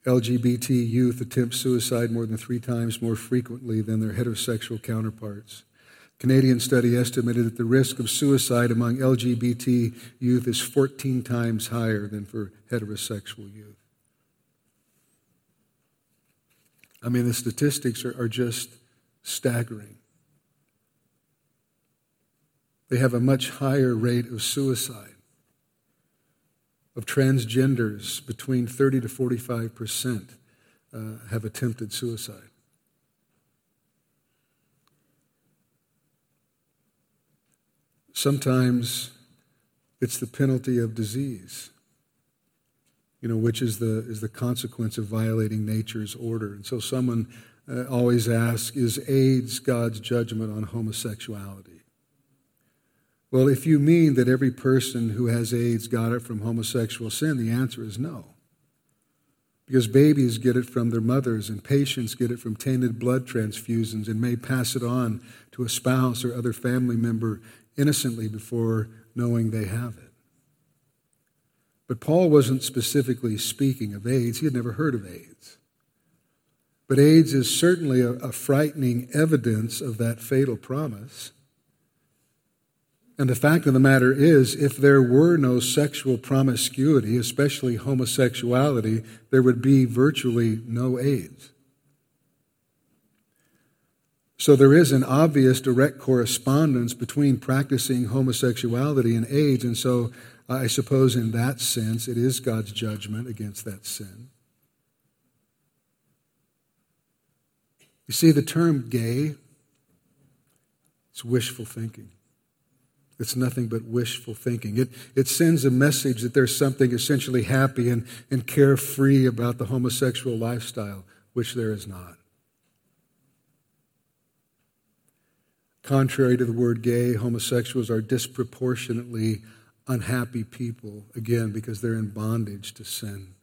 LGBT youth attempt suicide more than three times more frequently than their heterosexual counterparts. Canadian study estimated that the risk of suicide among LGBT youth is 14 times higher than for heterosexual youth. I mean, the statistics are, are just staggering. They have a much higher rate of suicide. Of transgenders, between 30 to 45 percent uh, have attempted suicide. Sometimes it's the penalty of disease, you know, which is the, is the consequence of violating nature's order. And so someone uh, always asks Is AIDS God's judgment on homosexuality? Well, if you mean that every person who has AIDS got it from homosexual sin, the answer is no. Because babies get it from their mothers, and patients get it from tainted blood transfusions and may pass it on to a spouse or other family member innocently before knowing they have it. But Paul wasn't specifically speaking of AIDS, he had never heard of AIDS. But AIDS is certainly a, a frightening evidence of that fatal promise And the fact of the matter is, if there were no sexual promiscuity, especially homosexuality, there would be virtually no AIDS. So there is an obvious direct correspondence between practicing homosexuality and AIDS. And so I suppose in that sense, it is God's judgment against that sin. You see, the term gay, it's wishful thinking. It's nothing but wishful thinking. It, it sends a message that there's something essentially happy and, and carefree about the homosexual lifestyle, which there is not. Contrary to the word gay, homosexuals are disproportionately unhappy people, again, because they're in bondage to sin.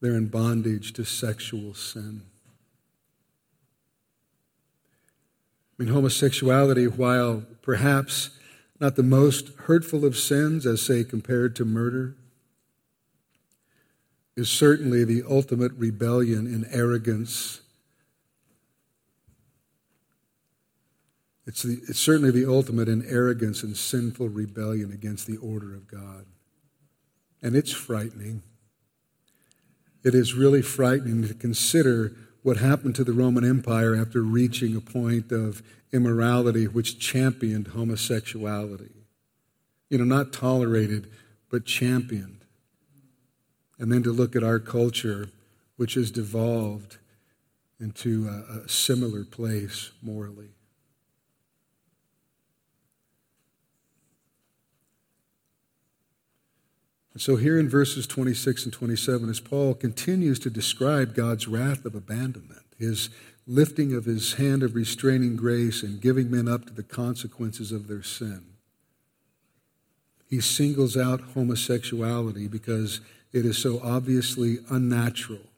They're in bondage to sexual sin. I mean, homosexuality, while perhaps not the most hurtful of sins, as say compared to murder, is certainly the ultimate rebellion in arrogance It's, the, it's certainly the ultimate in arrogance and sinful rebellion against the order of God. And it's frightening. It is really frightening to consider what happened to the Roman Empire after reaching a point of immorality which championed homosexuality. You know, not tolerated, but championed. And then to look at our culture, which has devolved into a, a similar place morally. And so, here in verses 26 and 27, as Paul continues to describe God's wrath of abandonment, his lifting of his hand of restraining grace and giving men up to the consequences of their sin, he singles out homosexuality because it is so obviously unnatural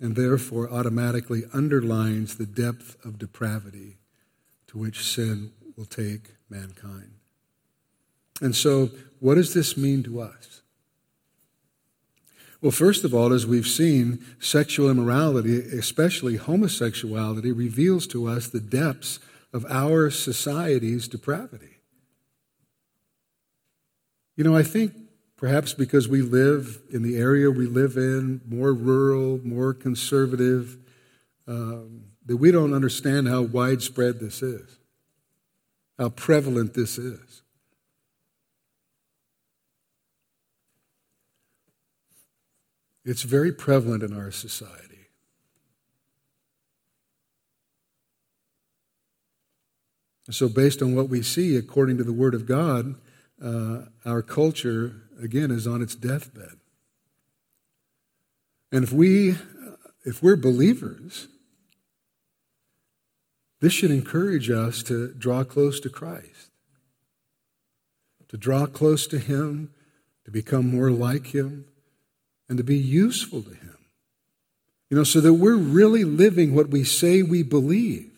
and therefore automatically underlines the depth of depravity to which sin will take mankind. And so, what does this mean to us? Well, first of all, as we've seen, sexual immorality, especially homosexuality, reveals to us the depths of our society's depravity. You know, I think perhaps because we live in the area we live in, more rural, more conservative, um, that we don't understand how widespread this is, how prevalent this is. It's very prevalent in our society. So, based on what we see, according to the Word of God, uh, our culture, again, is on its deathbed. And if, we, if we're believers, this should encourage us to draw close to Christ, to draw close to Him, to become more like Him, and to be useful to Him. You know, so that we're really living what we say we believe.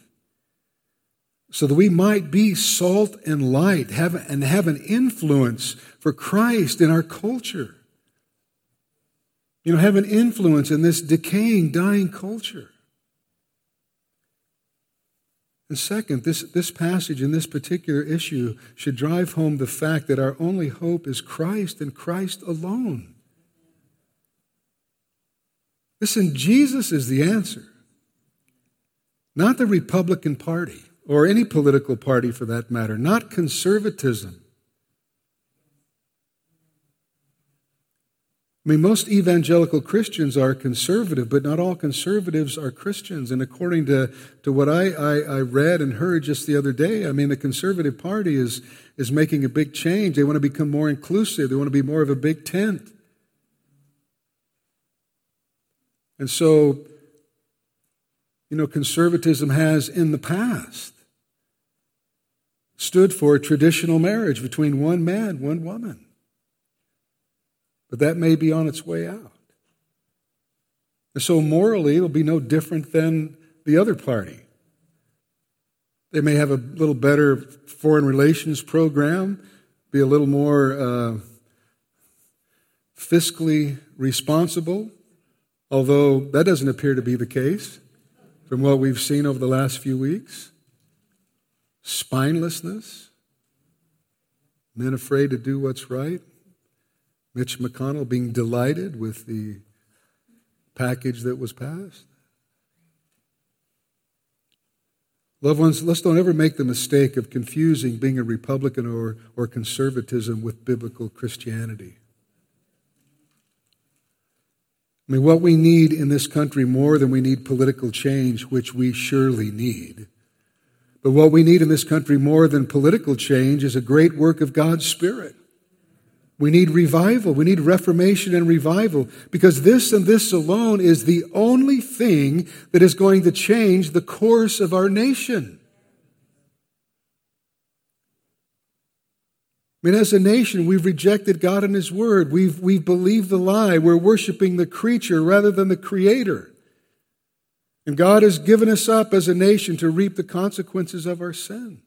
So that we might be salt and light have, and have an influence for Christ in our culture. You know, have an influence in this decaying, dying culture. And second, this, this passage and this particular issue should drive home the fact that our only hope is Christ and Christ alone. Listen, Jesus is the answer, not the Republican Party or any political party for that matter, not conservatism. I mean, most evangelical Christians are conservative, but not all conservatives are Christians. And according to, to what I, I, I, read and heard just the other day, I mean, the conservative party is, is making a big change. They want to become more inclusive, they want to be more of a big tent. And so, you know, conservatism has in the past stood for traditional marriage between one man, one woman. But that may be on its way out. And so, morally, it'll be no different than the other party. They may have a little better foreign relations program, be a little more uh, fiscally responsible, although that doesn't appear to be the case. from what we've seen over the last few weeks? Spinelessness? Men afraid to do what's right? Mitch McConnell being delighted with the package that was passed? Loved ones, let's don't ever make the mistake of confusing being a Republican or, or conservatism with biblical Christianity. I mean, what we need in this country more than we need political change, which we surely need, but what we need in this country more than political change is a great work of God's Spirit. We need revival. We need reformation and revival because this and this alone is the only thing that is going to change the course of our nation. I mean, as a nation, we've rejected God and His Word. We've, we've believed the lie. We're worshiping the creature rather than the Creator. And God has given us up as a nation to reap the consequences of our sin.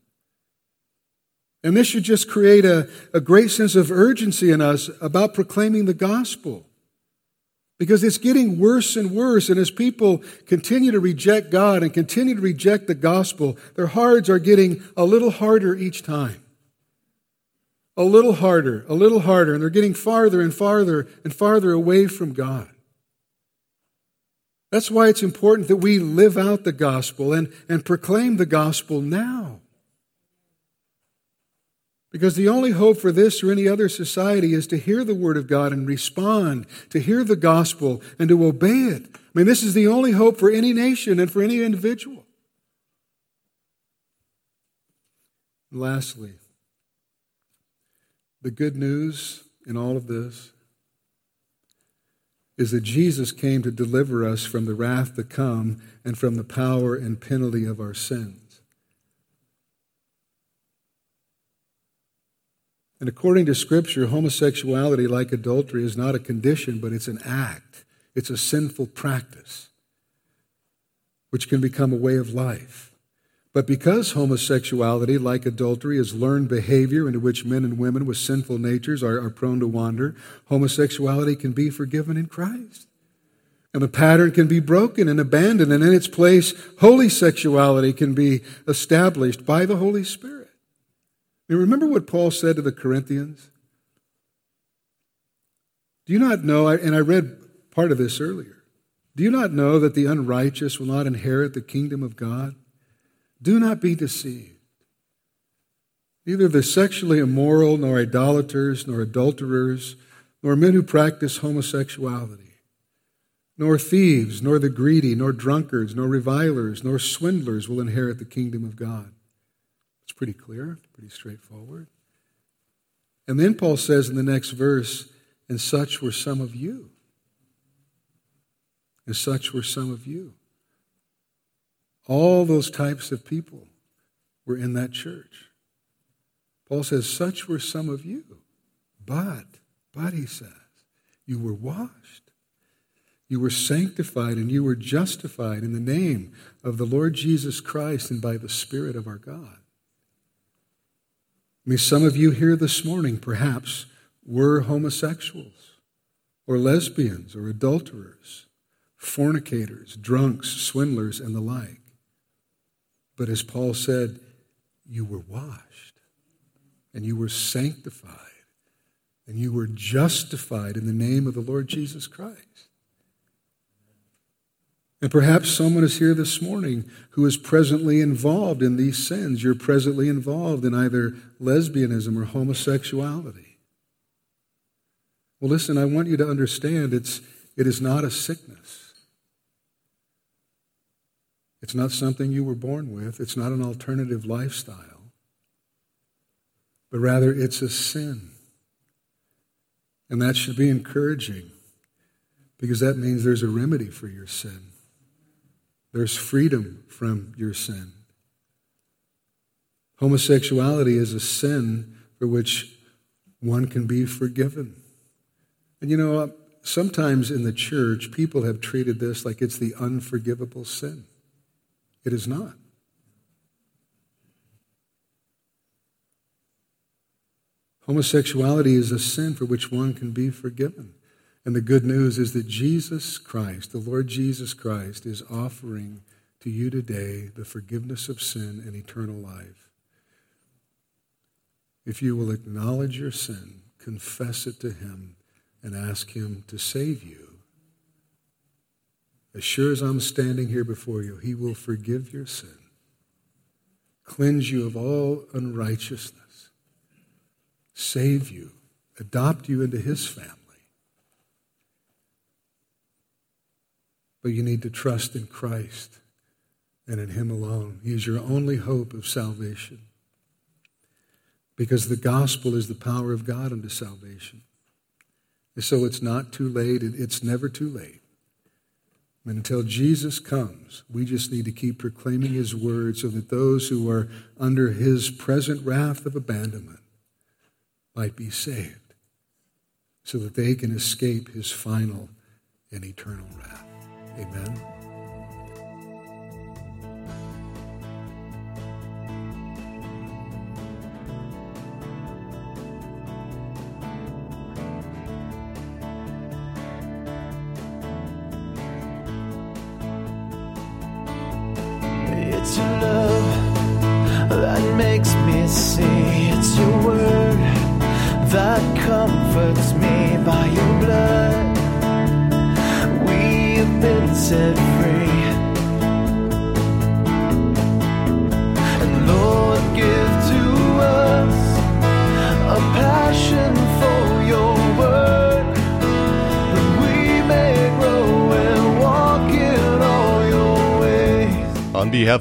And this should just create a, a great sense of urgency in us about proclaiming the gospel. Because it's getting worse and worse. And as people continue to reject God and continue to reject the gospel, their hearts are getting a little harder each time. A little harder, a little harder. And they're getting farther and farther and farther away from God. That's why it's important that we live out the gospel and, and proclaim the gospel now. Because the only hope for this or any other society is to hear the Word of God and respond, to hear the gospel and to obey it. I mean, this is the only hope for any nation and for any individual. And lastly, the good news in all of this is that Jesus came to deliver us from the wrath to come and from the power and penalty of our sins. And according to Scripture, homosexuality, like adultery, is not a condition, but it's an act. It's a sinful practice, which can become a way of life. But because homosexuality, like adultery, is learned behavior into which men and women with sinful natures are, are prone to wander, homosexuality can be forgiven in Christ. And the pattern can be broken and abandoned, and in its place, holy sexuality can be established by the Holy Spirit. You remember what Paul said to the Corinthians? Do you not know, and I read part of this earlier, do you not know that the unrighteous will not inherit the kingdom of God? Do not be deceived. Neither the sexually immoral, nor idolaters, nor adulterers, nor men who practice homosexuality, nor thieves, nor the greedy, nor drunkards, nor revilers, nor swindlers will inherit the kingdom of God. It's pretty clear, pretty straightforward. And then Paul says in the next verse, and such were some of you. And such were some of you. All those types of people were in that church. Paul says, such were some of you. But, but, he says, you were washed. You were sanctified and you were justified in the name of the Lord Jesus Christ and by the Spirit of our God. I mean, some of you here this morning perhaps were homosexuals or lesbians or adulterers, fornicators, drunks, swindlers, and the like. But as Paul said, you were washed and you were sanctified and you were justified in the name of the Lord Jesus Christ. And perhaps someone is here this morning who is presently involved in these sins. You're presently involved in either lesbianism or homosexuality. Well, listen, I want you to understand it's, it is not a sickness. It's not something you were born with. It's not an alternative lifestyle. But rather, it's a sin. And that should be encouraging because that means there's a remedy for your sin. There's freedom from your sin. Homosexuality is a sin for which one can be forgiven. And you know, sometimes in the church, people have treated this like it's the unforgivable sin. It is not. Homosexuality is a sin for which one can be forgiven. And the good news is that Jesus Christ, the Lord Jesus Christ, is offering to you today the forgiveness of sin and eternal life. If you will acknowledge your sin, confess it to Him, and ask Him to save you, as sure as I'm standing here before you, He will forgive your sin, cleanse you of all unrighteousness, save you, adopt you into His family. But you need to trust in Christ and in Him alone. He is your only hope of salvation. Because the gospel is the power of God unto salvation. And so it's not too late, it's never too late. And until Jesus comes, we just need to keep proclaiming His word so that those who are under His present wrath of abandonment might be saved, so that they can escape His final and eternal wrath. Amen.